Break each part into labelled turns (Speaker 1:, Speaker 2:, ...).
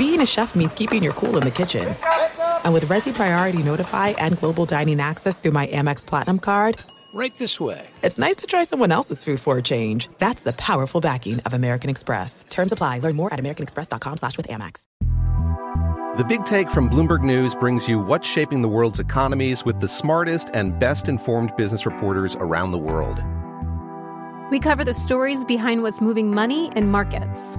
Speaker 1: being a chef means keeping your cool in the kitchen. And with Resy Priority Notify and Global Dining Access through my Amex Platinum card,
Speaker 2: right this way.
Speaker 1: It's nice to try someone else's food for a change. That's the powerful backing of American Express. Terms apply. Learn more at americanexpress.com slash with Amex.
Speaker 3: The Big Take from Bloomberg News brings you what's shaping the world's economies with the smartest and best informed business reporters around the world.
Speaker 4: We cover the stories behind what's moving money and markets.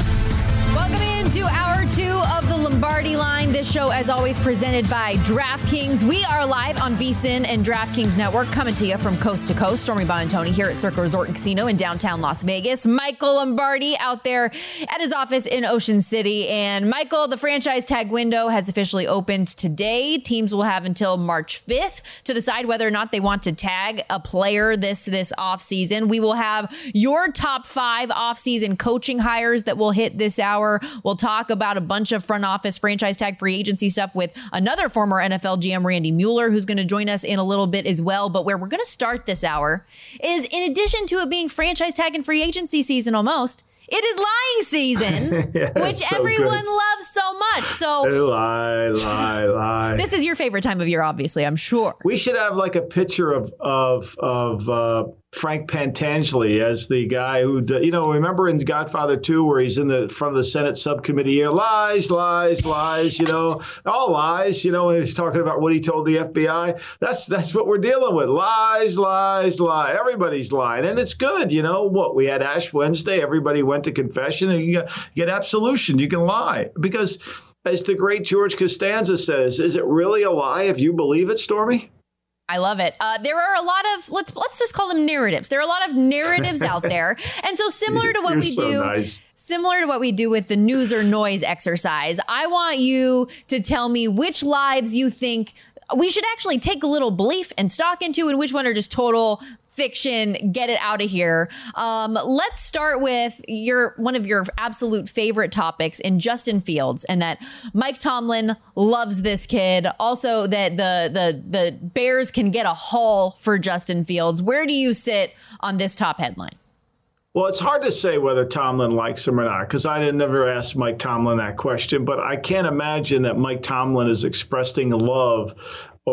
Speaker 5: Welcome into hour two of the Lombardi line. This show, as always, presented by DraftKings. We are live on VSIN and DraftKings Network, coming to you from coast to coast. Stormy Buonantony here at Circa Resort and Casino in downtown Las Vegas. Michael Lombardi out there at his office in Ocean City. And Michael, the franchise tag window has officially opened today. Teams will have until March 5th to decide whether or not they want to tag a player this this offseason. We will have your top five offseason coaching hires that will hit this hour hour. We'll talk about a bunch of front office franchise tag free agency stuff with another former NFL GM, Randy Mueller, who's going to join us in a little bit as well. But where we're going to start this hour is in addition to it being franchise tag and free agency season almost, it is lying season, yeah, which so everyone good. loves so much. So
Speaker 6: lie, lie, lie.
Speaker 5: This is your favorite time of year, obviously. I'm sure.
Speaker 6: We should have like a picture of of of uh, Frank Pentangeli as the guy who, you know, remember in Godfather 2 where he's in the front of the Senate subcommittee lies, lies, lies, you know, all lies, you know, he's talking about what he told the FBI. That's that's what we're dealing with. Lies, lies, lies. Everybody's lying. And it's good, you know, what we had Ash Wednesday, everybody went to confession and you get absolution. You can lie. Because as the great George Costanza says, is it really a lie if you believe it, Stormy?
Speaker 5: I love it. Uh, there are a lot of let's let's just call them narratives. There are a lot of narratives out there, and so similar to what we
Speaker 6: so
Speaker 5: do.
Speaker 6: Nice.
Speaker 5: Similar to what we do with the news or noise exercise, I want you to tell me which lives you think we should actually take a little belief and stock into, and which one are just total fiction get it out of here. Um, let's start with your one of your absolute favorite topics in justin fields and that mike tomlin loves this kid. Also that the the the bears can get a haul for justin fields. Where do you sit on this top headline?
Speaker 6: Well, it's hard to say whether Tomlin likes him or not because I didn't never ask Mike Tomlin that question. But I can't imagine that Mike Tomlin is expressing love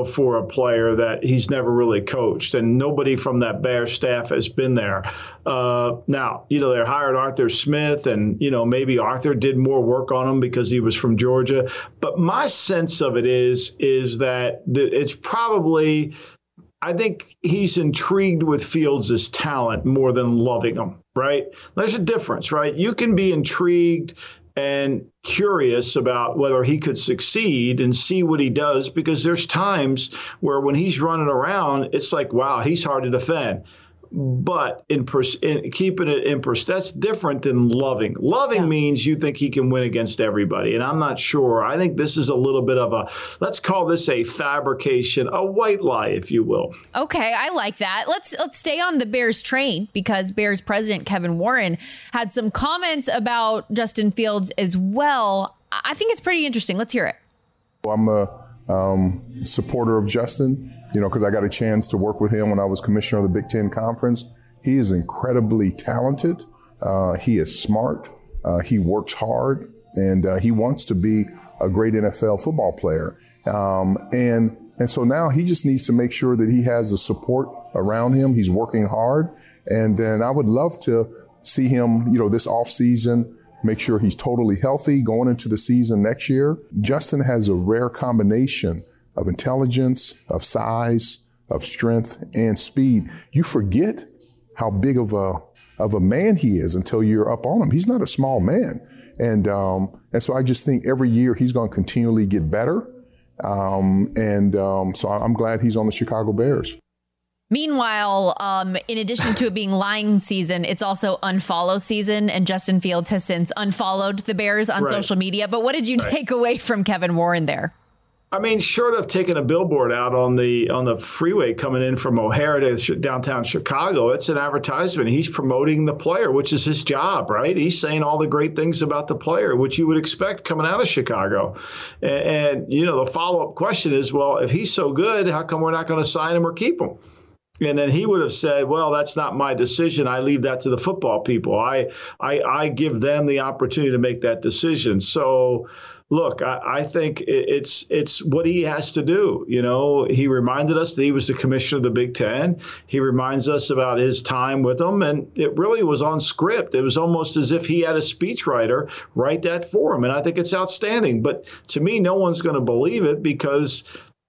Speaker 6: for a player that he's never really coached, and nobody from that Bear staff has been there. Uh, now, you know, they hired Arthur Smith, and you know maybe Arthur did more work on him because he was from Georgia. But my sense of it is is that it's probably. I think he's intrigued with Fields' talent more than loving him, right? There's a difference, right? You can be intrigued and curious about whether he could succeed and see what he does because there's times where when he's running around, it's like, wow, he's hard to defend but in, pers- in, keeping it in pers- that's different than loving. Loving yeah. means you think he can win against everybody, and I'm not sure. I think this is a little bit of a let's call this a fabrication, a white lie, if you will.
Speaker 5: Okay, I like that. Let's let's stay on the Bears train because Bears president Kevin Warren had some comments about Justin Fields as well. I think it's pretty interesting. Let's hear it.
Speaker 7: I'm a um, supporter of Justin you know, because I got a chance to work with him when I was commissioner of the Big Ten Conference. He is incredibly talented. Uh, he is smart. Uh, he works hard, and uh, he wants to be a great NFL football player. Um, and and so now he just needs to make sure that he has the support around him. He's working hard, and then I would love to see him, you know, this off season make sure he's totally healthy going into the season next year. Justin has a rare combination of intelligence, of size, of strength, and speed. You forget how big of a of a man he is until you're up on him. He's not a small man, and um, and so I just think every year he's going to continually get better. Um, and um, so I'm glad he's on the Chicago Bears.
Speaker 5: Meanwhile, um, in addition to it being lying season, it's also unfollow season, and Justin Fields has since unfollowed the Bears on right. social media. But what did you right. take away from Kevin Warren there?
Speaker 6: I mean, short of taking a billboard out on the on the freeway coming in from O'Hare to downtown Chicago, it's an advertisement. He's promoting the player, which is his job, right? He's saying all the great things about the player, which you would expect coming out of Chicago. And, and you know, the follow up question is, well, if he's so good, how come we're not going to sign him or keep him? And then he would have said, "Well, that's not my decision. I leave that to the football people. I I, I give them the opportunity to make that decision." So, look, I, I think it's it's what he has to do. You know, he reminded us that he was the commissioner of the Big Ten. He reminds us about his time with them, and it really was on script. It was almost as if he had a speechwriter write that for him, and I think it's outstanding. But to me, no one's going to believe it because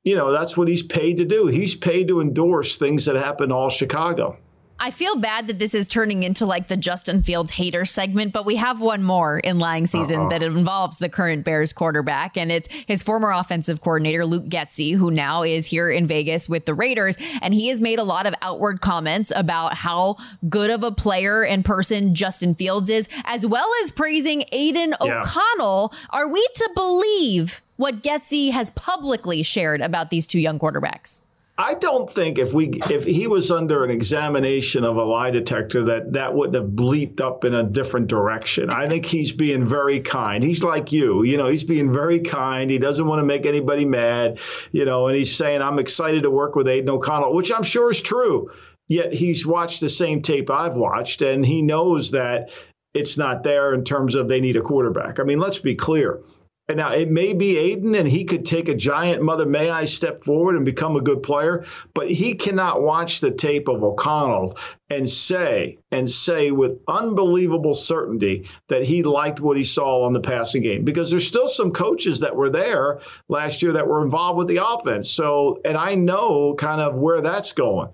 Speaker 6: you know, that's what he's paid to do. He's paid to endorse things that happen all Chicago.
Speaker 5: I feel bad that this is turning into like the Justin Fields hater segment, but we have one more in lying season uh that involves the current Bears quarterback, and it's his former offensive coordinator, Luke Getsy, who now is here in Vegas with the Raiders. And he has made a lot of outward comments about how good of a player and person Justin Fields is, as well as praising Aidan yeah. O'Connell. Are we to believe what Getsy has publicly shared about these two young quarterbacks?
Speaker 6: I don't think if we if he was under an examination of a lie detector that that wouldn't have bleeped up in a different direction. I think he's being very kind. He's like you, you know, he's being very kind. He doesn't want to make anybody mad, you know, and he's saying I'm excited to work with Aidan O'Connell, which I'm sure is true. Yet he's watched the same tape I've watched and he knows that it's not there in terms of they need a quarterback. I mean, let's be clear and now it may be Aidan, and he could take a giant mother may I step forward and become a good player, but he cannot watch the tape of O'Connell and say and say with unbelievable certainty that he liked what he saw on the passing game because there's still some coaches that were there last year that were involved with the offense. So, and I know kind of where that's going.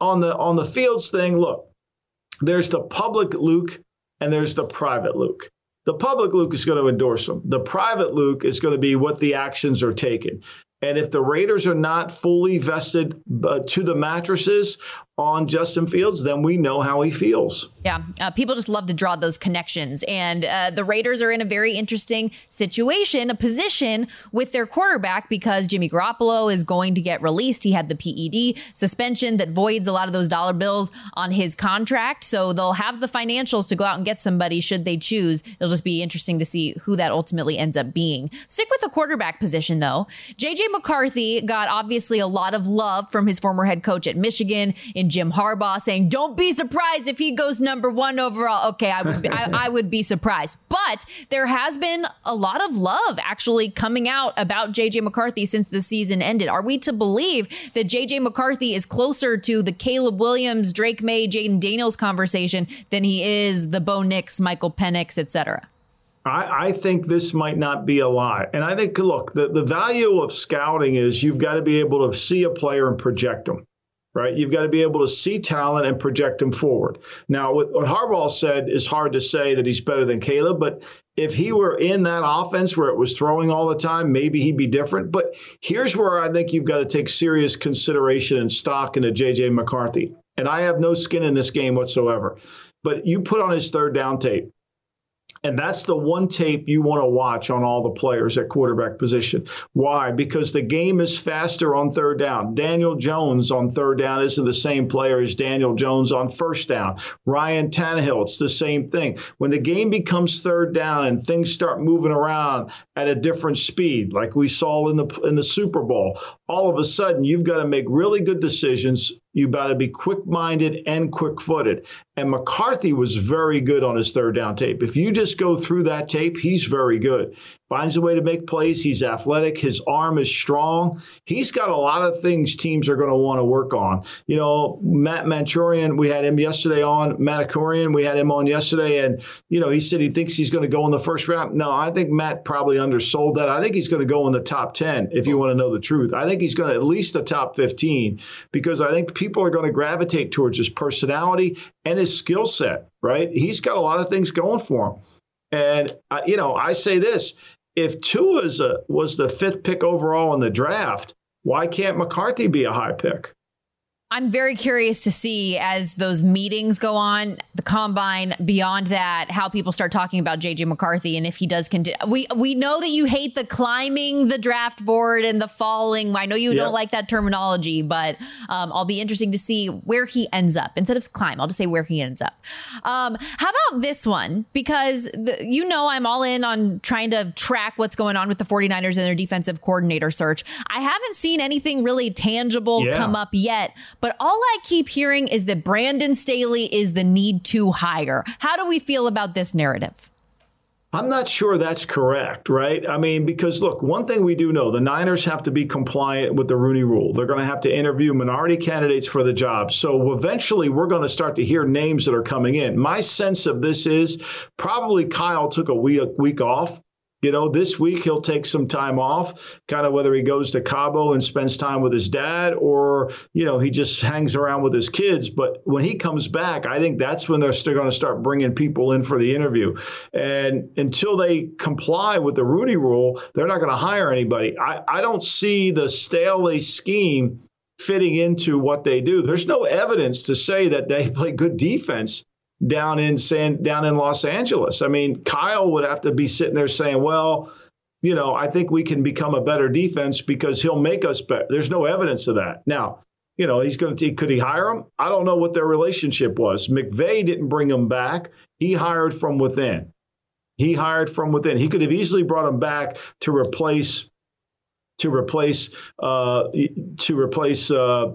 Speaker 6: On the on the Fields thing, look, there's the public Luke and there's the private Luke. The public Luke is going to endorse them. The private Luke is going to be what the actions are taken. And if the Raiders are not fully vested uh, to the mattresses on Justin Fields, then we know how he feels.
Speaker 5: Yeah, uh, people just love to draw those connections. And uh, the Raiders are in a very interesting situation, a position with their quarterback because Jimmy Garoppolo is going to get released. He had the PED suspension that voids a lot of those dollar bills on his contract. So they'll have the financials to go out and get somebody should they choose. It'll just be interesting to see who that ultimately ends up being. Stick with the quarterback position, though. JJ McCarthy got obviously a lot of love from his former head coach at Michigan in Jim Harbaugh saying, "Don't be surprised if he goes number one overall." Okay, I would be, I, I would be surprised, but there has been a lot of love actually coming out about JJ McCarthy since the season ended. Are we to believe that JJ McCarthy is closer to the Caleb Williams, Drake Maye, Jayden Daniels conversation than he is the Bo Nix, Michael Penix, etc.?
Speaker 6: I, I, think this might not be a lie. And I think, look, the, the value of scouting is you've got to be able to see a player and project them, right? You've got to be able to see talent and project them forward. Now, what, what Harbaugh said is hard to say that he's better than Caleb, but if he were in that offense where it was throwing all the time, maybe he'd be different. But here's where I think you've got to take serious consideration and stock into J.J. McCarthy. And I have no skin in this game whatsoever. But you put on his third down tape and that's the one tape you want to watch on all the players at quarterback position. Why? Because the game is faster on third down. Daniel Jones on third down isn't the same player as Daniel Jones on first down. Ryan Tannehill, it's the same thing. When the game becomes third down and things start moving around at a different speed, like we saw in the in the Super Bowl, all of a sudden you've got to make really good decisions You got to be quick minded and quick footed. And McCarthy was very good on his third down tape. If you just go through that tape, he's very good. Finds a way to make plays. He's athletic. His arm is strong. He's got a lot of things teams are going to want to work on. You know, Matt Manturian, we had him yesterday on. Matt Akorian, we had him on yesterday. And, you know, he said he thinks he's going to go in the first round. No, I think Matt probably undersold that. I think he's going to go in the top 10, if you want to know the truth. I think he's going to at least the top 15 because I think people are going to gravitate towards his personality and his skill set, right? He's got a lot of things going for him. And, uh, you know, I say this if Tua was the fifth pick overall in the draft, why can't McCarthy be a high pick?
Speaker 5: I'm very curious to see as those meetings go on, the combine, beyond that, how people start talking about JJ McCarthy and if he does continue. We we know that you hate the climbing the draft board and the falling. I know you don't like that terminology, but um, I'll be interesting to see where he ends up instead of climb. I'll just say where he ends up. Um, how about this one? Because the, you know I'm all in on trying to track what's going on with the 49ers and their defensive coordinator search. I haven't seen anything really tangible
Speaker 6: Yeah.
Speaker 5: come up yet. But all I keep hearing is that Brandon Staley is the need to hire. How do we feel about this narrative?
Speaker 6: I'm not sure that's correct, right? I mean, because look, one thing we do know the Niners have to be compliant with the Rooney rule. They're going to have to interview minority candidates for the job. So eventually we're going to start to hear names that are coming in. My sense of this is probably Kyle took a week, week off. You know, this week he'll take some time off, kind of whether he goes to Cabo and spends time with his dad or, you know, he just hangs around with his kids. But when he comes back, I think that's when they're still going to start bringing people in for the interview. And until they comply with the Rooney rule, they're not going to hire anybody. I, I don't see the Staley scheme fitting into what they do. There's no evidence to say that they play good defense down in San down in Los Angeles. I mean, Kyle would have to be sitting there saying, "Well, you know, I think we can become a better defense because he'll make us better." There's no evidence of that. Now, you know, he's going to could he hire him? I don't know what their relationship was. McVay didn't bring him back. He hired from within. He hired from within. He could have easily brought him back to replace to replace uh, to replace uh,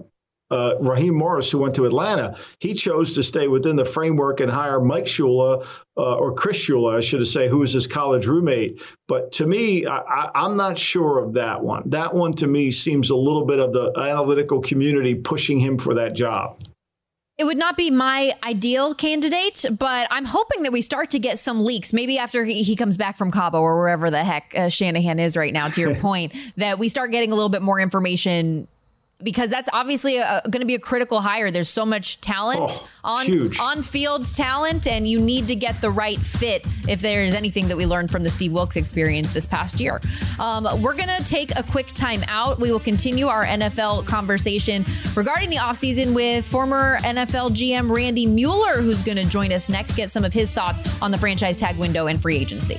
Speaker 6: uh, Raheem Morris, who went to Atlanta, he chose to stay within the framework and hire Mike Shula uh, or Chris Shula, I should say, who was his college roommate. But to me, I, I, I'm not sure of that one. That one to me seems a little bit of the analytical community pushing him for that job.
Speaker 5: It would not be my ideal candidate, but I'm hoping that we start to get some leaks. Maybe after he, he comes back from Cabo or wherever the heck uh, Shanahan is right now, to your point, that we start getting a little bit more information because that's obviously going to be a critical hire. There's so much talent
Speaker 6: Oh,
Speaker 5: on
Speaker 6: huge.
Speaker 5: on field talent, and you need to get the right fit. If there's anything that we learned from the Steve Wilkes experience this past year, um, we're going to take a quick time out. We will continue our NFL conversation regarding the offseason with former NFL GM Randy Mueller, who's going to join us next. Get some of his thoughts on the franchise tag window and free agency.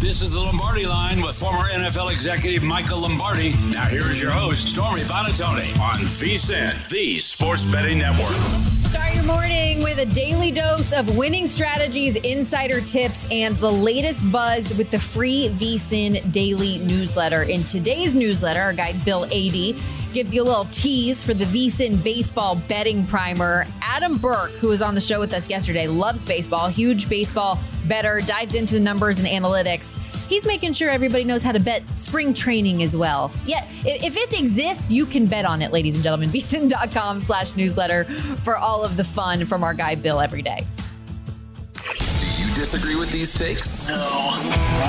Speaker 2: This is the Lombardi line with former NFL executive Michael Lombardi. Now, here is your host, Stormy Buonantony, on VSIN, the Sports Betting Network.
Speaker 5: Start your morning with a daily dose of winning strategies, insider tips, and the latest buzz with the free VSIN daily newsletter. In today's newsletter, our guy Bill Adee gives you a little tease for the VSIN baseball betting primer. Adam Burke, who was on the show with us yesterday, loves baseball, huge baseball better, dives into the numbers and analytics. He's making sure everybody knows how to bet spring training as well. Yeah, if it exists, you can bet on it, ladies and gentlemen. VSIN.com slash newsletter for all of the fun from our guy Bill every day.
Speaker 8: Do you disagree with these takes?
Speaker 2: No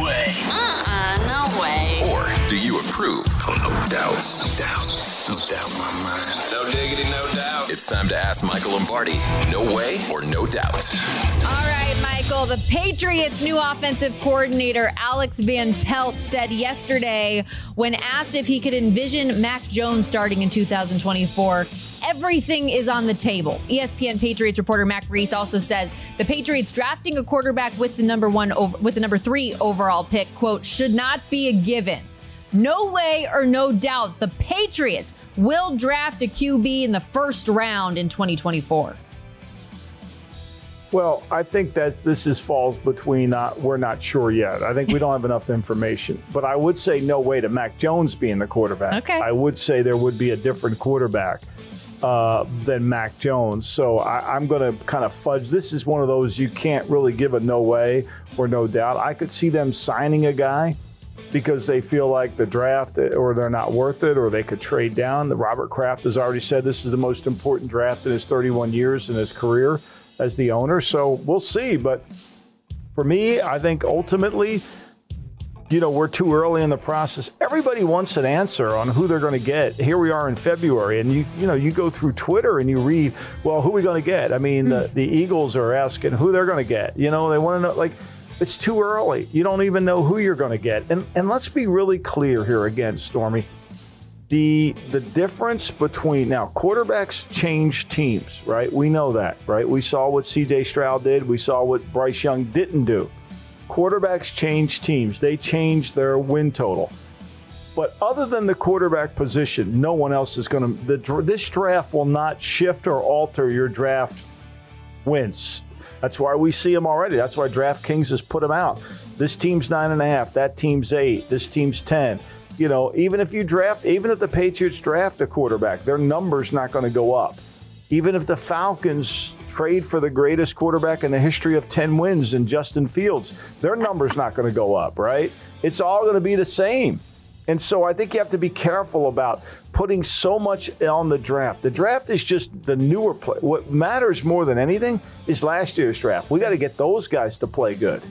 Speaker 2: way.
Speaker 8: Uh-uh, no way. Or do you approve? Oh, no doubt. No doubt. No doubt in my mind. No diggity, no doubt. It's time to ask Michael Lombardi. No way or no doubt.
Speaker 5: All right, Michael. The Patriots' new offensive coordinator, Alex Van Pelt, said yesterday when asked if he could envision Mac Jones starting in 2024, everything is on the table. ESPN Patriots reporter Mac Reese also says the Patriots drafting a quarterback with the number one over, with the number three overall pick, quote, should not be a given. No way or no doubt the Patriots will draft a QB in the first round in 2024.
Speaker 6: Well, I think that this is falls between uh, we're not sure yet. I think we don't have enough information. But I would say no way to Mac Jones being the quarterback.
Speaker 5: Okay.
Speaker 6: I would say there would be a different quarterback uh, than Mac Jones. So I, I'm going to kind of fudge. This is one of those you can't really give a no way or no doubt. I could see them signing a guy because they feel like the draft or they're not worth it or they could trade down. Robert Kraft has already said this is the most important draft in his 31 years in his career as the owner. So we'll see. But for me, I think ultimately, you know, we're too early in the process. Everybody wants an answer on who they're going to get. Here we are in February, and you you know you go through Twitter and you read, well, who are we going to get? I mean, the, hmm. the Eagles are asking who they're going to get. You know, they want to know like. It's too early. You don't even know who you're going to get. And and let's be really clear here again, Stormy. The the difference between now quarterbacks change teams, right? We know that, right? We saw what CJ Stroud did. We saw what Bryce Young didn't do. Quarterbacks change teams. They change their win total. But other than the quarterback position, no one else is going to. This draft will not shift or alter your draft wins. That's why we see them already. That's why DraftKings has put them out. This team's nine and a half. That team's eight. This team's ten. You know, even if you draft, even if the Patriots draft a quarterback, their number's not going to go up. Even if the Falcons trade for the greatest quarterback in the history of 10 wins in Justin Fields, their number's not going to go up, right? It's all going to be the same. And so I think you have to be careful about putting so much on the draft. The draft is just the newer play. What matters more than anything is last year's draft. We got to get those guys to play good.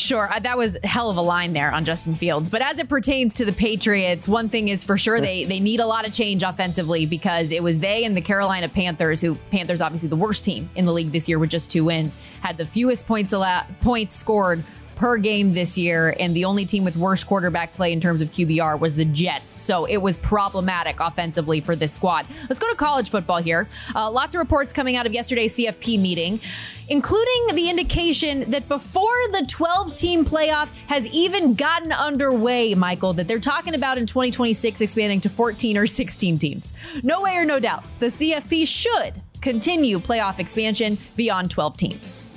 Speaker 5: Sure, uh, that was hell of a line there on Justin Fields. But as it pertains to the Patriots, one thing is for sure they they need a lot of change offensively because it was they and the Carolina Panthers, who Panthers obviously the worst team in the league this year with just two wins, had the fewest points allowed, points scored per game this year, and the only team with worse quarterback play in terms of QBR was the Jets. So it was problematic offensively for this squad. Let's go to college football here. Uh, lots of reports coming out of yesterday's CFP meeting including the indication that before the 12 team playoff has even gotten underway, Michael, that they're talking about in 2026 expanding to 14 or 16 teams. No way or no doubt, the CFP should continue playoff expansion beyond 12 teams.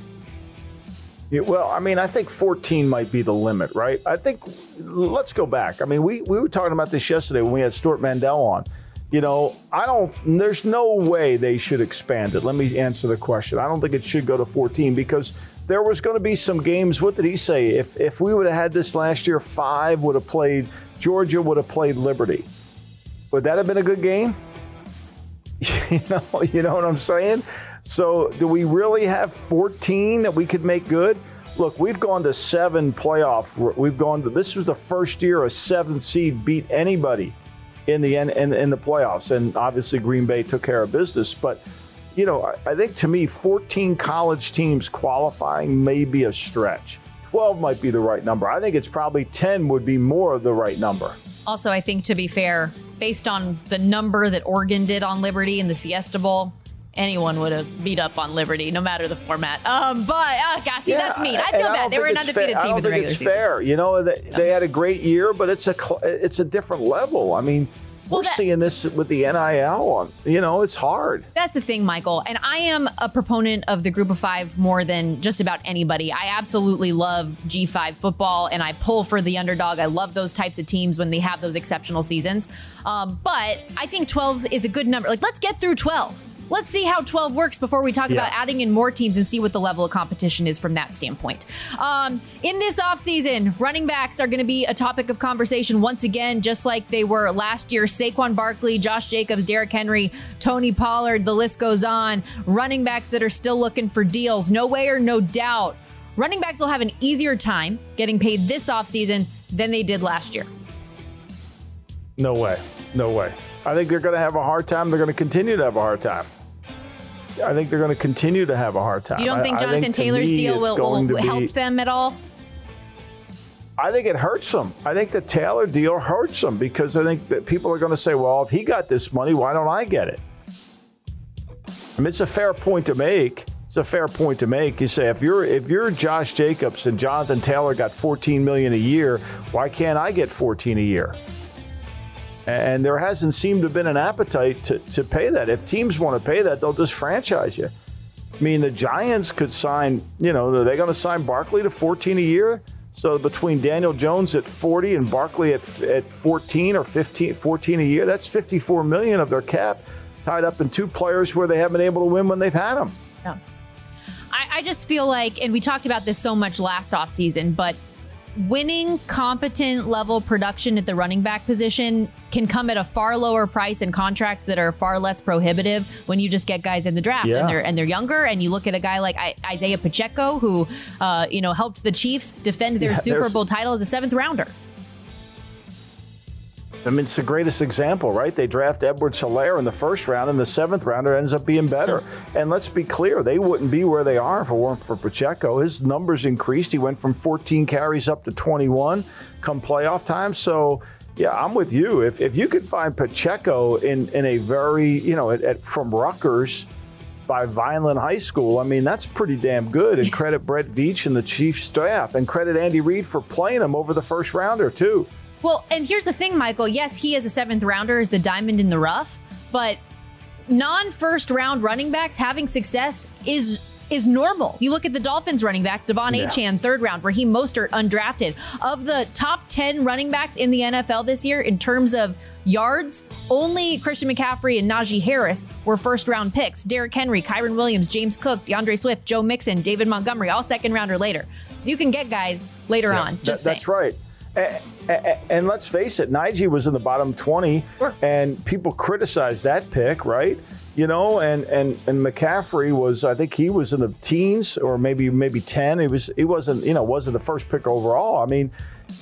Speaker 6: Yeah, well, I mean, I think 14 might be the limit, right? I think let's go back. I mean, we, we were talking about this yesterday when we had Stuart Mandel on. You know, I don't, there's no way they should expand it. Let me answer the question. I don't think it should go to 14 because there was going to be some games. What did he say? If, if we would have had this last year, five would have played, Georgia would have played Liberty. Would that have been a good game? you know, you know what I'm saying? So, do we really have 14 that we could make good? Look, we've gone to seven playoff. We've gone to this was the first year a seven seed beat anybody in the in, in, in the playoffs, and obviously Green Bay took care of business. But you know, I, I think to me, 14 college teams qualifying may be a stretch. 12 might be the right number. I think it's probably 10 would be more of the right number.
Speaker 5: Also, I think to be fair, based on the number that Oregon did on Liberty in the Fiesta Bowl, anyone would have beat up on Liberty, no matter the format. Um, but uh, see, yeah, that's mean. I feel bad. They were an undefeated
Speaker 6: fair.
Speaker 5: team
Speaker 6: in the
Speaker 5: regular
Speaker 6: it's
Speaker 5: season.
Speaker 6: fair. You know, they, they, had a great year, but it's a it's a different level. I mean. Well, we're that, seeing this with the NIL on. You know, it's hard.
Speaker 5: That's the thing, Michael. And I am a proponent of the group of five more than just about anybody. I absolutely love G5 football and I pull for the underdog. I love those types of teams when they have those exceptional seasons. Um, but I think 12 is a good number. Like, let's get through 12 let's see how 12 works before we talk yeah. about adding in more teams and see what the level of competition is from that standpoint. Um, in this offseason, running backs are going to be a topic of conversation once again, just like they were last year. Saquon Barkley, Josh Jacobs, Derrick Henry, Tony Pollard, the list goes on. Running backs that are still looking for deals. No way or no doubt. Running backs will have an easier time getting paid this offseason than they did last year.
Speaker 6: No way. No way. I think they're going to have a hard time. They're going to continue to have a hard time. I think they're going to continue to have a hard time.
Speaker 5: You don't think
Speaker 6: I,
Speaker 5: Jonathan
Speaker 6: think
Speaker 5: Taylor's
Speaker 6: me,
Speaker 5: deal will, will help
Speaker 6: be,
Speaker 5: them at all?
Speaker 6: I think it hurts them. I think the Taylor deal hurts them because I think that people are going to say, well, if he got this money, why don't I get it? I mean, it's a fair point to make. It's a fair point to make. You say if you're if you're Josh Jacobs and Jonathan Taylor got 14 million a year, why can't I get 14 a year? And there hasn't seemed to have been an appetite to, to pay that. If teams want to pay that, they'll just franchise you. I mean, the Giants could sign, you know, are they going to sign Barkley to 14 a year? So between Daniel Jones at 40 and Barkley at, at 14 or 15, 14 a year, that's 54 million of their cap tied up in two players where they haven't been able to win when they've had them.
Speaker 5: Yeah. I, I just feel like, and we talked about this so much last offseason, but winning competent level production at the running back position can come at a far lower price in contracts that are far less prohibitive when you just get guys in the draft yeah. and they're and they're younger and you look at a guy like Isaiah Pacheco who uh, you know helped the Chiefs defend their yeah, Super Bowl title as a seventh rounder.
Speaker 6: I mean, it's the greatest example, right? They draft Edwards Helaire in the first round, and the seventh rounder ends up being better. And let's be clear, they wouldn't be where they are if it weren't for Pacheco. His numbers increased. He went from 14 carries up to 21 come playoff time. So, yeah, I'm with you. If, if you could find Pacheco in, in a very, you know, at, at, from Rutgers by Vineland High School, I mean, that's pretty damn good. And credit Brett Veach and the chief staff, and credit Andy Reid for playing him over the first rounder, too.
Speaker 5: Well, and here's the thing, Michael. Yes, he is a seventh rounder, is the diamond in the rough, but non first round running backs having success is is normal. You look at the Dolphins running backs, De'Von yeah. Achane, third round, Raheem Mostert, undrafted. Of the top 10 running backs in the NFL this year in terms of yards, only Christian McCaffrey and Najee Harris were first round picks. Derrick Henry, Kyren Williams, James Cook, D'Andre Swift, Joe Mixon, David Montgomery, all second rounder later. So you can get guys later
Speaker 6: yeah,
Speaker 5: on. Just that,
Speaker 6: That's right. And, let's face it, Najee was in the bottom 20, sure. and people criticized that pick, right? You know, and, and and McCaffrey was, I think he was in the teens or maybe maybe 10. He was he wasn't, you know, wasn't the first pick overall. I mean,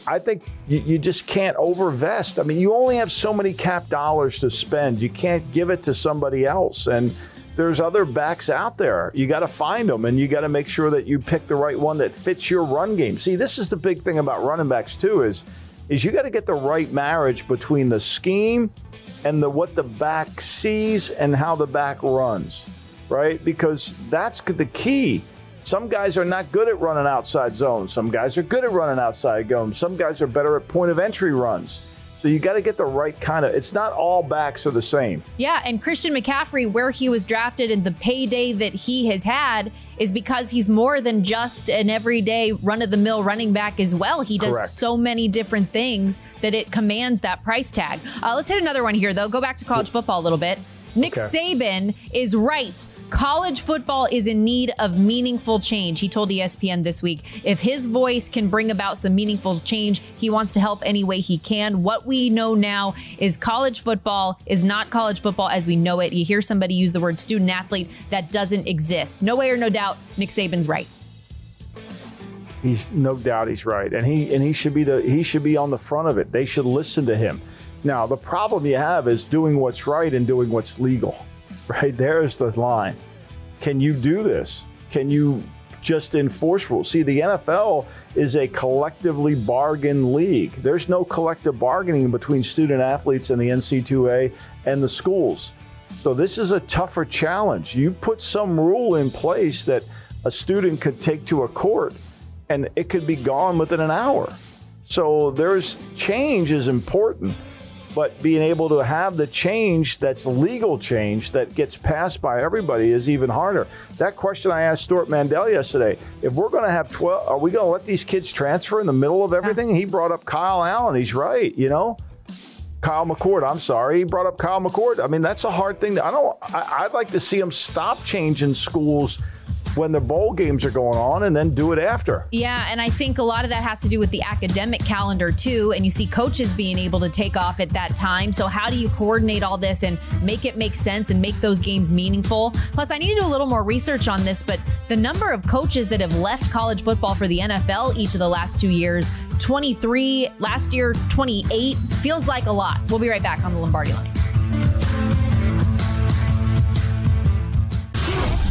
Speaker 6: I think you, you just can't overvest. I mean, you only have so many cap dollars to spend. You can't give it to somebody else. And there's other backs out there. You got to find them, and you got to make sure that you pick the right one that fits your run game. See, this is the big thing about running backs too is is you got to get the right marriage between the scheme and the what the back sees and how the back runs, right? Because that's the key. Some guys are not good at running outside zones. Some guys are good at running outside zones. Some guys are better at point of entry runs. So you got to get the right kind of. It's not all backs are the same.
Speaker 5: Yeah, and Christian McCaffrey, where he was drafted and the payday that he has had is because he's more than just an everyday run of the mill running back as well. He does
Speaker 6: Correct.
Speaker 5: so many different things that it commands that price tag. Uh, let's hit another one here, though. Go back to college football a little bit. Nick
Speaker 6: Okay.
Speaker 5: Saban is right. College football is in need of meaningful change. He told ESPN this week if his voice can bring about some meaningful change, he wants to help any way he can. What we know now is college football is not college football as we know it. You hear somebody use the word student athlete, that doesn't exist. No way or no doubt, Nick Saban's right.
Speaker 6: He's no doubt he's right, and he and he should be the he should be on the front of it. They should listen to him. Now the problem you have is doing what's right and doing what's legal. Right there's the line. Can you do this? Can you just enforce rules? See, the NFL is a collectively bargain league. There's no collective bargaining between student athletes and the NC2A and the schools. So this is a tougher challenge. You put some rule in place that a student could take to a court and it could be gone within an hour. So there's change is important, but being able to have the change that's legal change that gets passed by everybody is even harder. That question I asked Stuart Mandel yesterday: If we're going to have 12, are we going to let these kids transfer in the middle of everything? He brought up Kyle Allen. He's right. You know. Kyle McCord, I'm sorry. He brought up Kyle McCord. I mean, that's a hard thing. To, I don't. I, I'd like to see him stop changing schools when the bowl games are going on, and then do it after.
Speaker 5: Yeah, and I think a lot of that has to do with the academic calendar too. And you see coaches being able to take off at that time. So, how do you coordinate all this and make it make sense and make those games meaningful? Plus, I need to do a little more research on this, but the number of coaches that have left college football for the NFL each of the last two years 23, last year 28 feels like a lot. We'll be right back on the Lombardi line.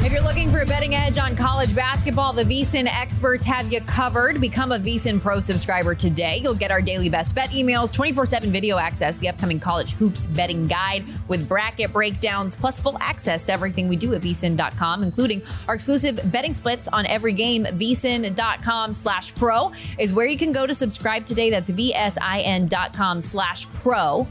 Speaker 5: If you're looking for a betting edge on college basketball, the VSIN experts have you covered. Become a VSIN Pro subscriber today. You'll get our daily best bet emails, 24 7 video access, the upcoming college hoops betting guide with bracket breakdowns, plus full access to everything we do at VSIN.com, including our exclusive betting splits on every game. VSIN.com slash pro is where you can go to subscribe today. That's VSIN.com slash pro.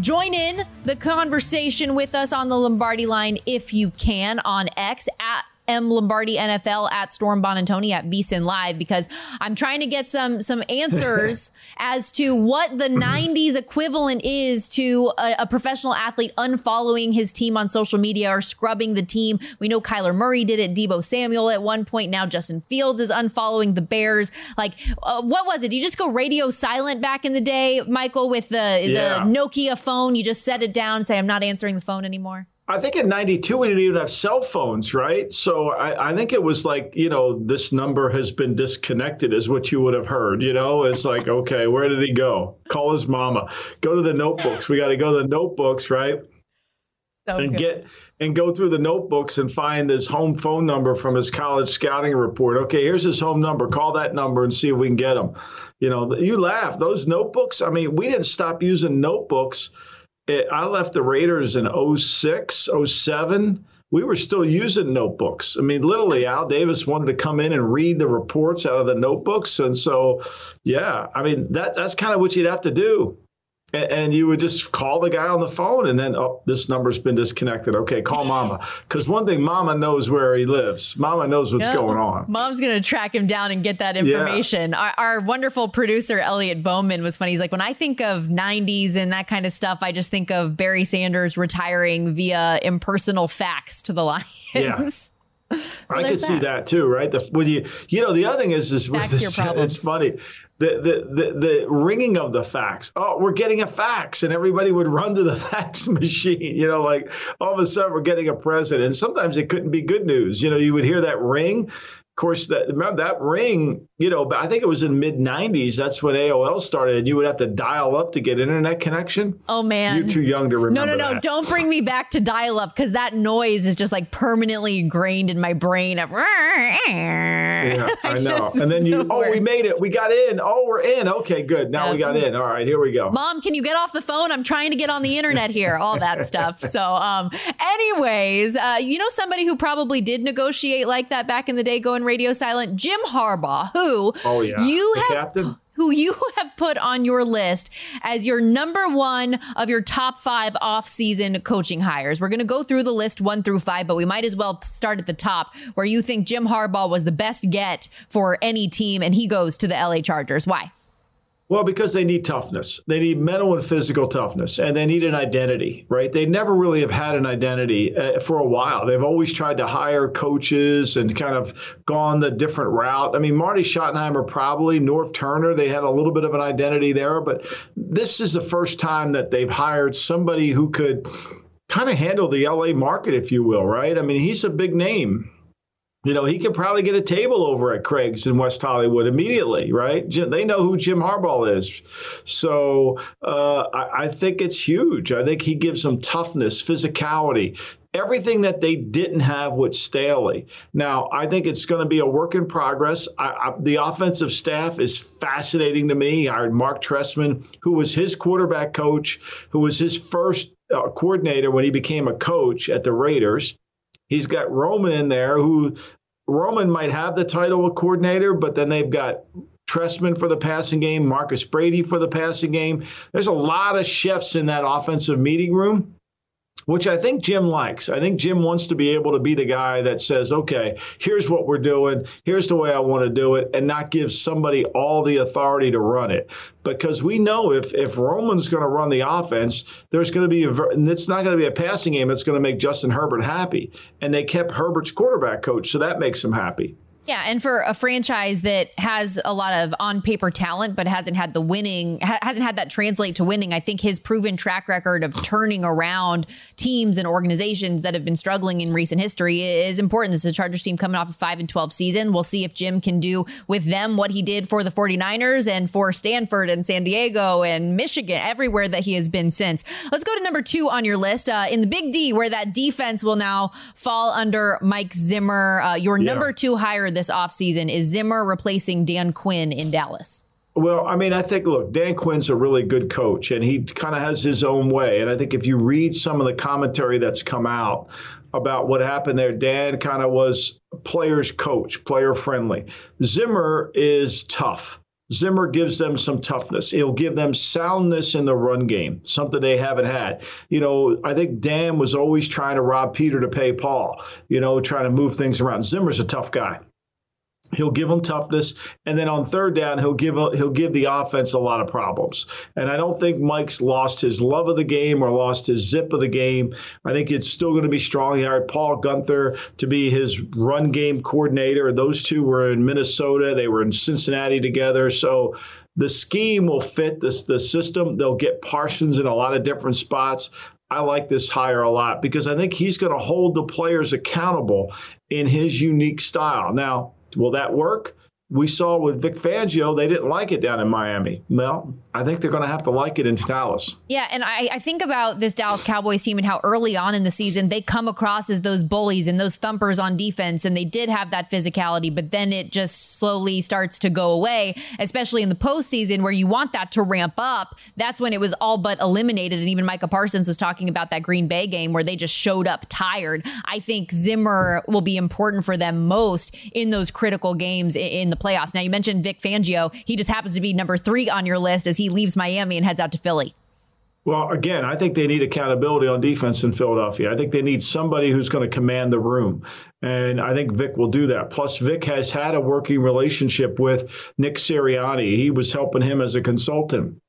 Speaker 5: Join in the conversation with us on the Lombardi line if you can on X at M Lombardi NFL at Storm Buonantony at VSIN Live because I'm trying to get some some answers as to what the 90s equivalent is to a, a professional athlete unfollowing his team on social media or scrubbing the team. We know Kyler Murray did it, Deebo Samuel at one point. Now Justin Fields is unfollowing the Bears. Like, uh, what was it? Did you just go radio silent back in the day, Michael, with the
Speaker 6: Yeah.
Speaker 5: the Nokia phone? You just set it down and say, "I'm not answering the phone anymore."
Speaker 6: I think in 92, we didn't even have cell phones, right? So I, I think it was like, you know, this number has been disconnected, is what you would have heard. You know, it's like, okay, where did he go? Call his mama. Go to the notebooks. We got to go to the notebooks, right? and get and go through the notebooks and find his home phone number from his college scouting report. Okay, here's his home number. Call that number and see if we can get him. You know, you laugh. Those notebooks. I mean, we didn't stop using notebooks. It, I left the Raiders in 06, 07. We were still using notebooks. I mean, literally, Al Davis wanted to come in and read the reports out of the notebooks, and so, yeah, I mean, that that's kind of what you'd have to do and, you would just call the guy on the phone and then oh this number's been disconnected okay call mama because one thing mama knows where he lives mama knows what's
Speaker 5: Yeah.
Speaker 6: going on
Speaker 5: Mom's gonna track him down and get that
Speaker 6: Yeah.
Speaker 5: information. Our, our wonderful producer Elliot Bowman was funny. He's like, when I think of '90s and that kind of stuff, I just think of Barry Sanders retiring via impersonal fax to the Lions.
Speaker 6: Yeah.
Speaker 5: So
Speaker 6: I could
Speaker 5: there's
Speaker 6: see that too, right? The, when you, you know, the other thing is, is this, it's funny. The, the the the ringing of the fax. Oh, we're getting a fax, and everybody would run to the fax machine. You know, like all of a sudden we're getting a president. and sometimes it couldn't be good news. You know, you would hear that ring. Of course, that remember that ring you know, but I think it was in mid '90s. That's when AOL started, and you would have to dial up to get internet connection.
Speaker 5: Oh man,
Speaker 6: you're too young to remember.
Speaker 5: No, no, no!
Speaker 6: that.
Speaker 5: Don't bring me back to dial up because that noise is just like permanently ingrained in my brain. Of
Speaker 6: yeah, I know. And then you, oh, we made it. We got in. Oh, we're in. Okay, good. Now we got in. All right, here we go.
Speaker 5: Mom, can you get off the phone? I'm trying to get on the internet here. All that stuff. So, um, anyways, uh, you know somebody who probably did negotiate like that back in the day, going radio silent. Jim Harbaugh, who
Speaker 6: oh yeah,
Speaker 5: you
Speaker 6: the
Speaker 5: have.
Speaker 6: captain
Speaker 5: who you have put on your list as your number one of your top five off-season coaching hires. We're going to go through the list one through five, but we might as well start at the top where you think Jim Harbaugh was the best get for any team, and he goes to the LA Chargers. Why?
Speaker 6: Well, because they need toughness. They need mental and physical toughness, and they need an identity, right? They never really have had an identity uh, for a while. They've always tried to hire coaches and kind of gone the different route. I mean, Marty Schottenheimer probably, Norv Turner, they had a little bit of an identity there, but this is the first time that they've hired somebody who could kind of handle the LA market, if you will, right? I mean, he's a big name you know, he could probably get a table over at Craig's in West Hollywood immediately, right? They know who Jim Harbaugh is. So uh, I, I, think it's huge. I think he gives them toughness, physicality, everything that they didn't have with Staley. Now, I think it's going to be a work in progress. I, I, the offensive staff is fascinating to me. I hired Mark Trestman, who was his quarterback coach, who was his first uh, coordinator when he became a coach at the Raiders. He's got Roman in there, who Roman might have the title of coordinator, but then they've got Trestman for the passing game, Marcus Brady for the passing game. There's a lot of chefs in that offensive meeting room which I think Jim likes. I think Jim wants to be able to be the guy that says, okay, here's what we're doing, here's the way I want to do it, and not give somebody all the authority to run it. Because we know if if Roman's going to run the offense, there's going to be a, and it's not going to be a passing game It's going to make Justin Herbert happy. And they kept Herbert's quarterback coach, so that makes him happy.
Speaker 5: Yeah, and for a franchise that has a lot of on paper talent but hasn't had the winning ha- hasn't had that translate to winning, I think his proven track record of turning around teams and organizations that have been struggling in recent history is important. This is a Chargers team coming off a 5 and 12 season. We'll see if Jim can do with them what he did for the 49ers and for Stanford and San Diego and Michigan, everywhere that he has been since. Let's go to number 2 on your list uh, in the Big D where that defense will now fall under Mike Zimmer, uh, your yeah. number 2 hire this offseason is Zimmer replacing Dan Quinn in Dallas?
Speaker 6: Well, I mean, I think, look, Dan Quinn's a really good coach, and he kind of has his own way. And I think if you read some of the commentary that's come out about what happened there, Dan kind of was player's coach, player friendly. Zimmer is tough. Zimmer gives them some toughness. He'll give them soundness in the run game, something they haven't had. You know, I think Dan was always trying to rob Peter to pay Paul, you know, trying to move things around. Zimmer's a tough guy. He'll give them toughness, and then on third down, he'll give a, he'll give the offense a lot of problems. And I don't think Mike's lost his love of the game or lost his zip of the game. I think it's still going to be strong. He hired Paul Gunther to be his run game coordinator. Those two were in Minnesota. They were in Cincinnati together. So the scheme will fit this the system. They'll get Parsons in a lot of different spots. I like this hire a lot because I think he's going to hold the players accountable in his unique style. Now, Will that work? We saw with Vic Fangio, they didn't like it down in Miami. Well, I think they're going to have to like it in Dallas.
Speaker 5: Yeah, and I, I, think about this Dallas Cowboys team and how early on in the season they come across as those bullies and those thumpers on defense, and they did have that physicality, but then it just slowly starts to go away, especially in the postseason where you want that to ramp up. That's when it was all but eliminated. And even Micah Parsons was talking about that Green Bay game where they just showed up tired. I think Zimmer will be important for them most in those critical games in the playoffs. Now, you mentioned Vic Fangio. He just happens to be number three on your list as he leaves Miami and heads out to Philly?
Speaker 6: Well, again, I think they need accountability on defense in Philadelphia. I think they need somebody who's going to command the room. And I think Vic will do that. Plus, Vic has had a working relationship with Nick Sirianni. He was helping him as a consultant.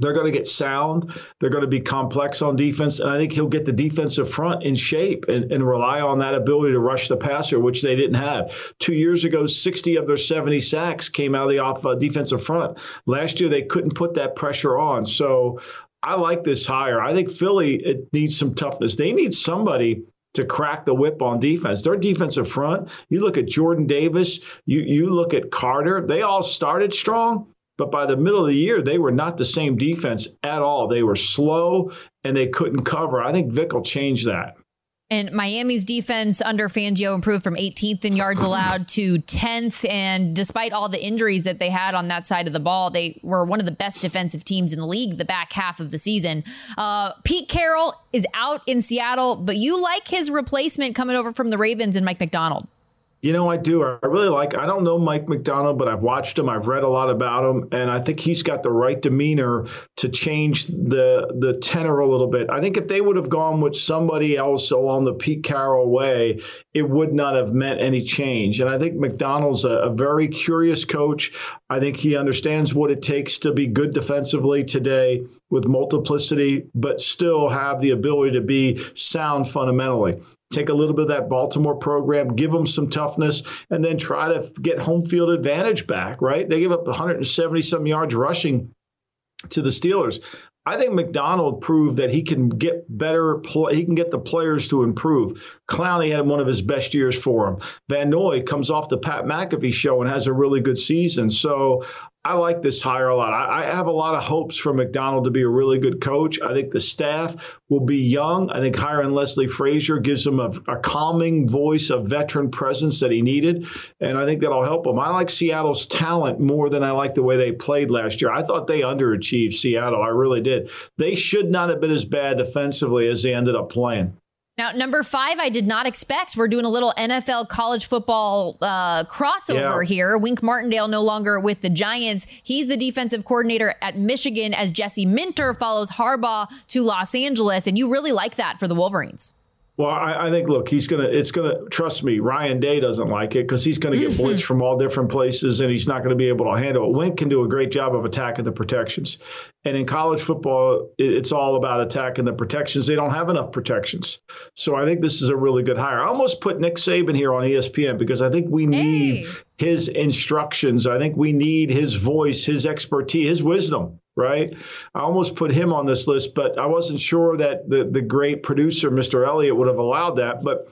Speaker 6: They're going to get sound. They're going to be complex on defense. And I think he'll get the defensive front in shape and, and rely on that ability to rush the passer, which they didn't have. Two years ago, 60 of their 70 sacks came out of the off uh, defensive front. Last year, they couldn't put that pressure on. So I like this hire. I think Philly it needs some toughness. They need somebody to crack the whip on defense. Their defensive front, you look at Jordan Davis, you you look at Carter, they all started strong, but by the middle of the year, they were not the same defense at all. They were slow and they couldn't cover. I think Vic will change that.
Speaker 5: And Miami's defense under Fangio improved from 18th in yards allowed to 10th. And despite all the injuries that they had on that side of the ball, they were one of the best defensive teams in the league the back half of the season. Uh, Pete Carroll is out in Seattle, but you like his replacement coming over from the Ravens and Mike Macdonald.
Speaker 6: You know, I do. I really like. I don't know Mike Macdonald, but I've watched him. I've read a lot about him, and I think he's got the right demeanor to change the the tenor a little bit. I think if they would have gone with somebody else along the Pete Carroll way, it would not have meant any change. And I think Macdonald's a, a very curious coach. I think he understands what it takes to be good defensively today with multiplicity, but still have the ability to be sound fundamentally take a little bit of that Baltimore program, give them some toughness, and then try to get home field advantage back, right? They give up 170 some yards rushing to the Steelers. I think Macdonald proved that he can get better play. He can get the players to improve. Clowney had one of his best years for him. Van Noy comes off the Pat McAfee show and has a really good season. So I like this hire a lot. I, I, have a lot of hopes for Macdonald to be a really good coach. I think the staff will be young. I think hiring Leslie Frazier gives him a, a calming voice, a veteran presence that he needed, and I think that'll help him. I like Seattle's talent more than I like the way they played last year. I thought they underachieved Seattle. I really did. They should not have been as bad defensively as they ended up playing.
Speaker 5: Now, number five, I did not expect. We're doing a little NFL college football uh, crossover yeah. here. Wink Martindale no longer with the Giants. He's the defensive coordinator at Michigan as Jesse Minter follows Harbaugh to Los Angeles. And you really like that for the Wolverines.
Speaker 6: Well, I, I, think look, he's gonna. It's gonna trust me. Ryan Day doesn't like it because he's gonna get mm-hmm. blitzed from all different places, and he's not gonna be able to handle it. Wink can do a great job of attacking the protections, and in college football, it's all about attacking the protections. They don't have enough protections, so I think this is a really good hire. I almost put Nick Saban here on ESPN because I think we need hey. his instructions. I think we need his voice, his expertise, his wisdom right? I almost put him on this list, but I wasn't sure that the, the great producer, Mr. Elliott, would have allowed that. But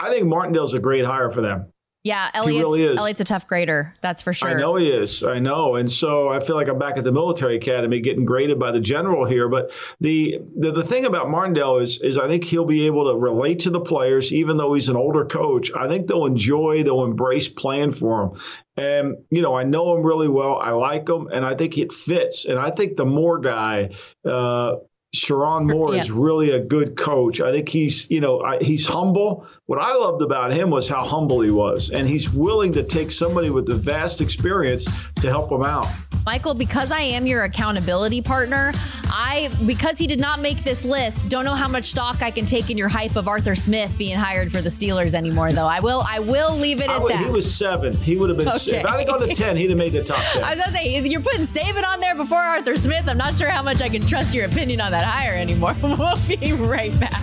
Speaker 6: I think Martindale's a great hire for them.
Speaker 5: Yeah, Elliott's, really Elliott's a tough grader. That's for sure.
Speaker 6: I know he is. I know, and so I feel like I'm back at the military academy getting graded by the general here. But the the, the thing about Martindale is is I think he'll be able to relate to the players, even though he's an older coach. I think they'll enjoy, they'll embrace playing for him. And you know, I know him really well. I like him, and I think it fits. And I think the Moore guy. Uh, Sherrone Moore yeah. is really a good coach. I think he's, you know, he's humble. What I loved about him was how humble he was, and he's willing to take somebody with the vast experience to help him out.
Speaker 5: Michael, because I am your accountability partner, I because he did not make this list, don't know how much stock I can take in your hype of Arthur Smith being hired for the Steelers anymore. Though I will, I will leave it at
Speaker 6: would,
Speaker 5: that.
Speaker 6: He was seven. He would have been. Okay. If I'd gone to ten, he'd have made the top ten.
Speaker 5: I was gonna say you're putting Saban on there before Arthur Smith. I'm not sure how much I can trust your opinion on that hire anymore. we'll be right back.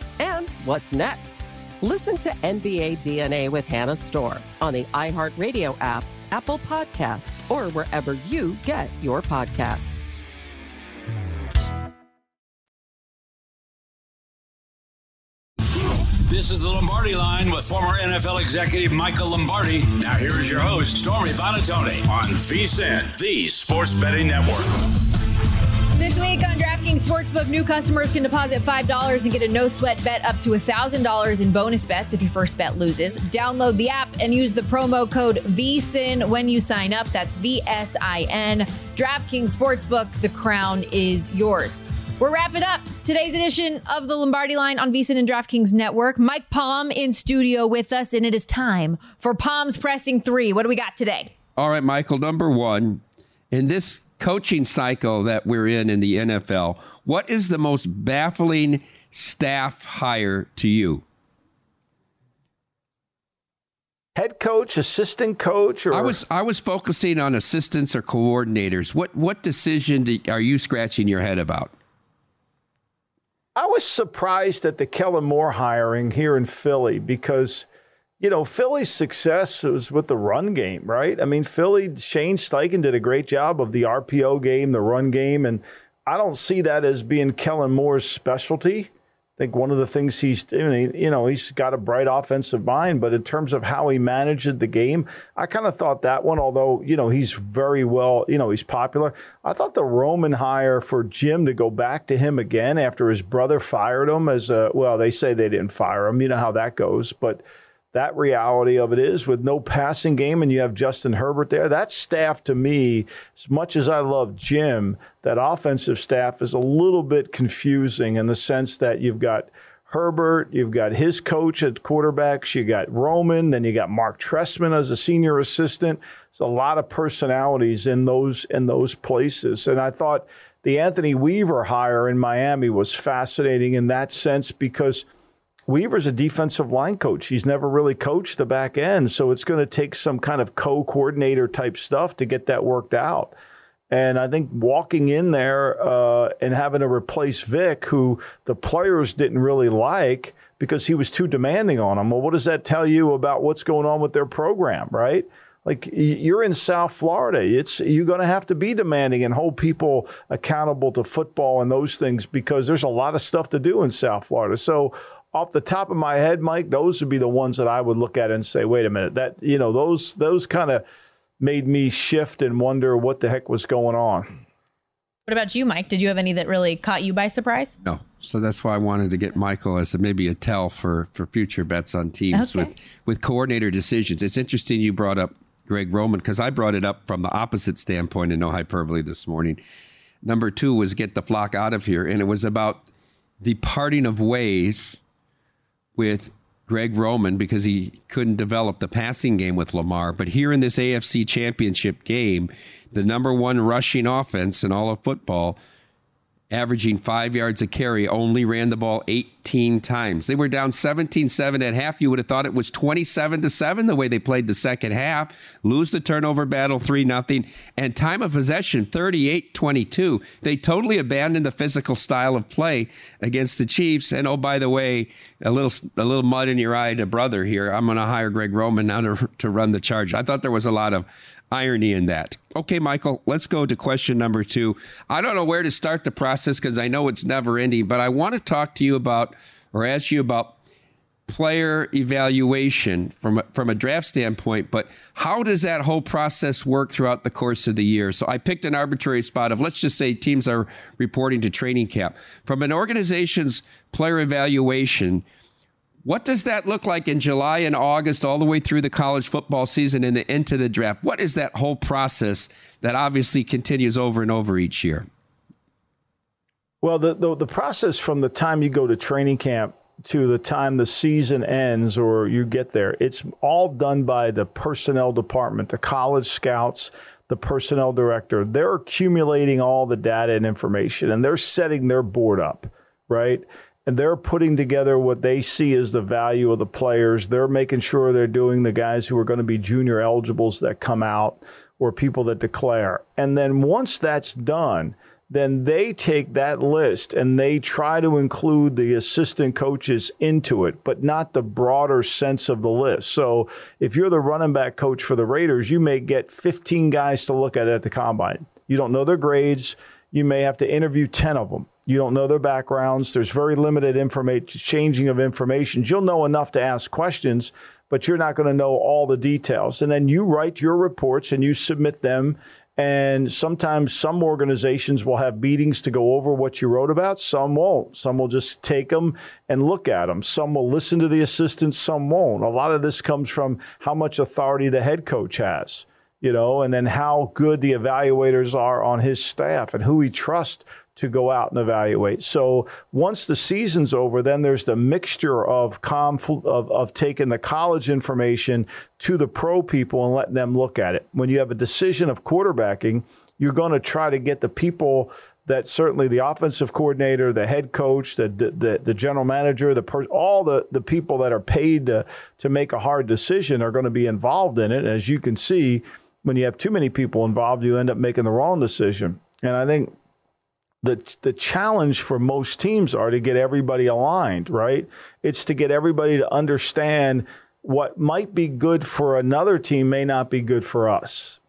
Speaker 9: And what's next? Listen to NBA DNA with Hannah Storm on the iHeartRadio app, Apple Podcasts, or wherever you get your podcasts.
Speaker 2: This is the Lombardi line with former NFL executive Michael Lombardi. Now here is your host, Stormy Buonantony on VSIN, the sports betting network.
Speaker 5: This week on DraftKings Sportsbook, new customers can deposit $5 and get a no sweat bet up to $1,000 in bonus bets if your first bet loses. Download the app and use the promo code VSIN when you sign up. That's V S I N. DraftKings Sportsbook, the crown is yours. We're wrapping up today's edition of the Lombardi line on VSIN and DraftKings Network. Mike Palm in studio with us, and it is time for Palm's Pressing Three. What do we got today?
Speaker 10: All right, Michael, number one, in this coaching cycle that we're in in the NFL, what is the most baffling staff hire to you?
Speaker 6: Head coach, assistant coach, or
Speaker 10: I was I was focusing on assistants or coordinators. What what decision do, are you scratching your head about?
Speaker 6: I was surprised at the Kellen Moore hiring here in Philly because, you know, Philly's success was with the run game, right? I mean, Philly, Shane Steichen did a great job of the RPO game, the run game, and I don't see that as being Kellen Moore's specialty. I think one of the things he's you know, he's got a bright offensive mind, but in terms of how he managed the game, I kind of thought that one, although, you know, he's very well, you know, he's popular. I thought the Roman hire for Jim to go back to him again after his brother fired him as a, well, they say they didn't fire him. You know how that goes. But that reality of it is with no passing game and you have Justin Herbert there, that staff to me, as much as I love Jim, that offensive staff is a little bit confusing in the sense that you've got Herbert, you've got his coach at quarterbacks, you got Roman, then you got Mark Trestman as a senior assistant. There's a lot of personalities in those in those places. And I thought the Anthony Weaver hire in Miami was fascinating in that sense because – Weaver's a defensive line coach. He's never really coached the back end. So it's going to take some kind of co coordinator type stuff to get that worked out. And I think walking in there uh, and having to replace Vic, who the players didn't really like because he was too demanding on them. Well, what does that tell you about what's going on with their program, right? Like you're in South Florida, it's you're going to have to be demanding and hold people accountable to football and those things because there's a lot of stuff to do in South Florida. So off the top of my head, Mike, those would be the ones that I would look at and say, wait a minute, that you know, those those kind of made me shift and wonder what the heck was going on.
Speaker 5: What about you, Mike? Did you have any that really caught you by surprise?
Speaker 10: No. So that's why I wanted to get Michael as a, maybe a tell for for future bets on teams okay. with with coordinator decisions. It's interesting you brought up Greg Roman because I brought it up from the opposite standpoint and no hyperbole this morning. Number two was get the flock out of here, and it was about the parting of ways with Greg Roman because he couldn't develop the passing game with Lamar. But here in this AFC championship game, the number one rushing offense in all of football averaging five yards a carry, only ran the ball 18 times. They were down 17 7 at half. You would have thought it was 27 to 7 the way they played the second half. Lose the turnover battle 3 0. And time of possession 38 22. They totally abandoned the physical style of play against the Chiefs. And oh, by the way, a little a little mud in your eye to brother here. I'm going to hire Greg Roman now to, to run the charge. I thought there was a lot of irony in that. Okay, Michael, let's go to question number two. I don't know where to start the process because I know it's never ending, but I want to talk to you about or ask you about player evaluation from from a draft standpoint, but how does that whole process work throughout the course of the year? So I picked an arbitrary spot of let's just say teams are reporting to training camp. From an organization's player evaluation, what does that look like in July and August, all the way through the college football season and the, into the draft? What is that whole process that obviously continues over and over each year?
Speaker 6: Well, the, the, the process from the time you go to training camp to the time the season ends or you get there. It's all done by the personnel department, the college scouts, the personnel director. They're accumulating all the data and information and they're setting their board up, right? And they're putting together what they see as the value of the players. They're making sure they're doing the guys who are going to be junior eligibles that come out or people that declare. And then once that's done, then they take that list and they try to include the assistant coaches into it, but not the broader sense of the list. So if you're the running back coach for the Raiders, you may get 15 guys to look at at the combine. You don't know their grades. You may have to interview 10 of them. You don't know their backgrounds. There's very limited information, changing of information. You'll know enough to ask questions, but you're not going to know all the details. And then you write your reports and you submit them and sometimes some organizations will have meetings to go over what you wrote about. Some won't. Some will just take them and look at them. Some will listen to the assistants. Some won't. A lot of this comes from how much authority the head coach has, you know, and then how good the evaluators are on his staff and who he trusts to go out and evaluate. So once the season's over, then there's the mixture of of, of taking the college information to the pro people and letting them look at it. When you have a decision of quarterbacking, you're going to try to get the people that certainly the offensive coordinator, the head coach, the the, the general manager, the per, all the, the people that are paid to, to make a hard decision are going to be involved in it. As you can see, when you have too many people involved, you end up making the wrong decision. And I think the the challenge for most teams are to get everybody aligned, right? It's to get everybody to understand what might be good for another team may not be good for us.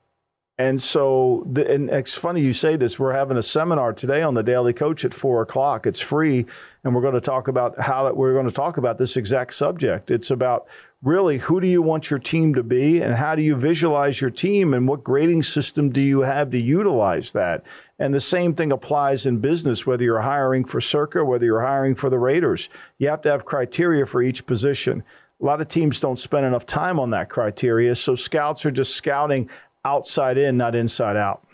Speaker 6: And so, the, and it's funny you say this. We're having a seminar today on the Daily Coach at four o'clock. It's free, and we're going to talk about how we're going to talk about this exact subject. It's about really who do you want your team to be and how do you visualize your team and what grading system do you have to utilize that and the same thing applies in business whether you're hiring for circa whether you're hiring for the raiders. You have to have criteria for each position. A lot of teams don't spend enough time on that criteria so scouts are just scouting outside in not inside out.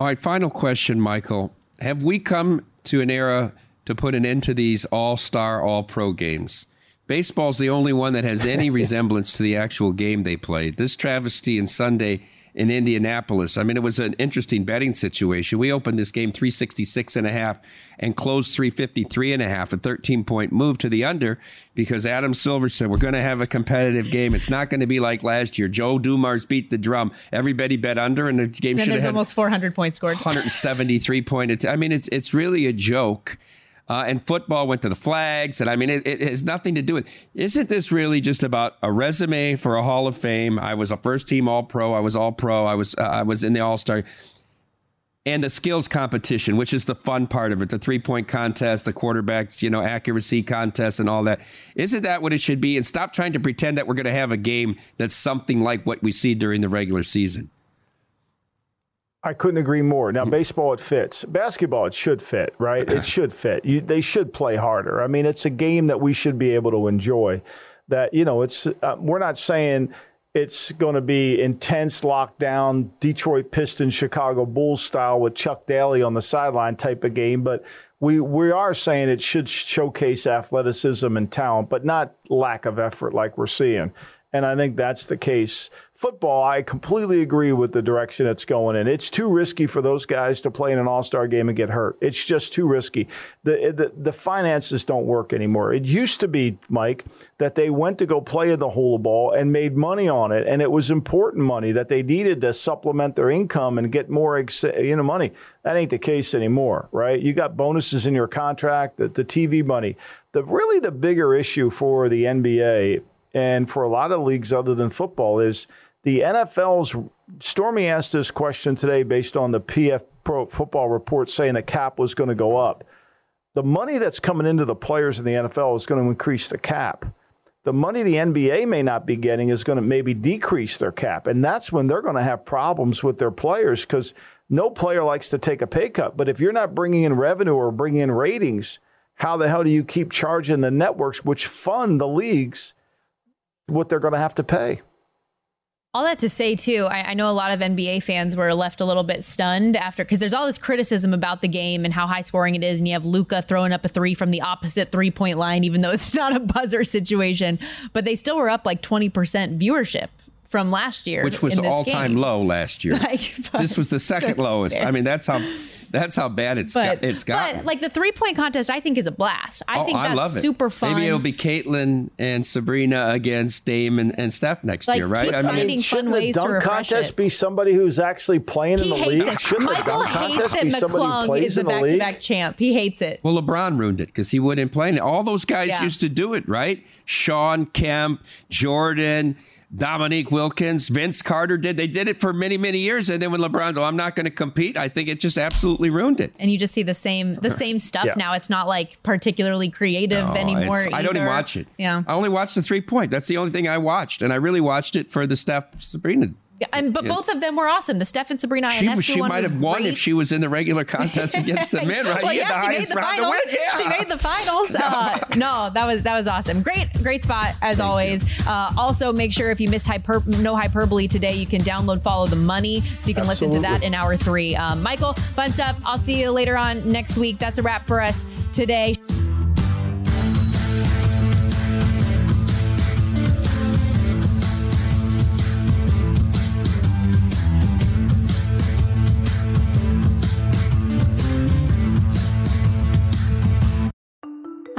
Speaker 10: All right final question michael. Have we come to an era to put an end to these all-star all-pro games? Baseball's the only one that has any resemblance to the actual game they played. This travesty in Sunday in Indianapolis. I mean, it was an interesting betting situation. We opened this game 366 and a half and closed 353 and a half, a 13 point move to the under because Adam Silver said, we're going to have a competitive game. It's not going to be like last year. Joe Dumars beat the drum. Everybody bet under and the game should have
Speaker 5: almost 400 points scored.
Speaker 10: 173 point. I mean, it's, it's really a joke. Uh, and football went to the flags. And I mean, it, it, has nothing to do with. Isn't this really just about a resume for a Hall of Fame? I was a first team All Pro. I was All Pro. I was uh, I was in the All Star. And the skills competition, which is the fun part of it, the three point contest, the quarterbacks, you know, accuracy contest, and all that. Isn't that what it should be? And stop trying to pretend that we're going to have a game that's something like what we see during the regular season.
Speaker 6: I couldn't agree more. Now, baseball, it fits. Basketball, it should fit, right? It should fit. You, they should play harder. I mean, it's a game that we should be able to enjoy. That, you know, it's, uh, we're not saying it's going to be intense lockdown, Detroit Pistons, Chicago Bulls style with Chuck Daly on the sideline type of game, but we, we are saying it should showcase athleticism and talent, but not lack of effort like we're seeing. And I think that's the case football, I completely agree with the direction it's going in. It's too risky for those guys to play in an All Star game and get hurt. It's just too risky. The, the the finances don't work anymore. It used to be, Mike, that they went to go play in the Hula Bowl and made money on it, and it was important money that they needed to supplement their income and get more you know money. That ain't the case anymore, right? You got bonuses in your contract, the, the TV money. The really the bigger issue for the NBA and for a lot of leagues other than football is The NFL's Stormy asked this question today based on the PF Pro Football Report saying the cap was going to go up. The money that's coming into the players in the NFL is going to increase the cap. The money the NBA may not be getting is going to maybe decrease their cap. And that's when they're going to have problems with their players because no player likes to take a pay cut. But if you're not bringing in revenue or bringing in ratings, how the hell do you keep charging the networks, which fund the leagues, what they're going to have to pay?
Speaker 5: All that to say, too, I, I, know a lot of NBA fans were left a little bit stunned after because there's all this criticism about the game and how high scoring it is. And you have Luka throwing up a three from the opposite three point line, even though it's not a buzzer situation. But they still were up like 20% viewership from last year,
Speaker 10: which was all time low last year. Like, this was the second lowest. Fair. I mean, that's how that's how bad it's
Speaker 5: but,
Speaker 10: got, it's got.
Speaker 5: But like the three point contest, I think is a blast. I
Speaker 10: oh,
Speaker 5: think that's
Speaker 10: I love it.
Speaker 5: super fun.
Speaker 10: Maybe it'll be Caitlin and Sabrina against Dame and, and Steph next
Speaker 5: like,
Speaker 10: year, right?
Speaker 5: I mean,
Speaker 6: shouldn't
Speaker 5: the
Speaker 6: dunk contest
Speaker 5: it.
Speaker 6: be somebody who's actually playing
Speaker 5: he
Speaker 6: in the league?
Speaker 5: It.
Speaker 6: Shouldn't
Speaker 5: Michael
Speaker 6: the dunk contest be somebody
Speaker 5: McClung
Speaker 6: who plays
Speaker 5: is
Speaker 6: in
Speaker 5: the
Speaker 6: the league?
Speaker 5: back-to-back champ. He hates it.
Speaker 10: Well, LeBron ruined it because he wouldn't play it. All those guys
Speaker 5: Yeah.
Speaker 10: used to do it, right? Shawn Kemp, Jordan. Dominique Wilkins, Vince Carter did. They did it for many, many years, and then when LeBron's, oh, I'm not going to compete. I think it just absolutely ruined it.
Speaker 5: And you just see the same the same stuff
Speaker 10: Yeah.
Speaker 5: now. It's not like particularly creative
Speaker 10: No,
Speaker 5: anymore.
Speaker 10: I don't even watch it.
Speaker 5: Yeah.
Speaker 10: I only watched the three point. That's the only thing I watched, and I really watched it for the Steph Sabrina.
Speaker 5: Yeah, and, but both of them were awesome. The Steph and Sabrina
Speaker 10: She,
Speaker 5: Ionescu
Speaker 10: she might have won
Speaker 5: great.
Speaker 10: if she was in the regular contest against the men, right?
Speaker 5: Well, yeah,
Speaker 10: the
Speaker 5: she made
Speaker 10: highest
Speaker 5: the
Speaker 10: round to
Speaker 5: finals.
Speaker 10: win. Yeah.
Speaker 5: She made the finals. Uh, no, that was that was awesome. Great, great spot as always. Uh, also, make sure if you missed hyper, no hyperbole today, you can download Follow the Money so you can listen to that in hour three. Um, Michael, fun stuff. I'll see you later on next week. That's a wrap for us today.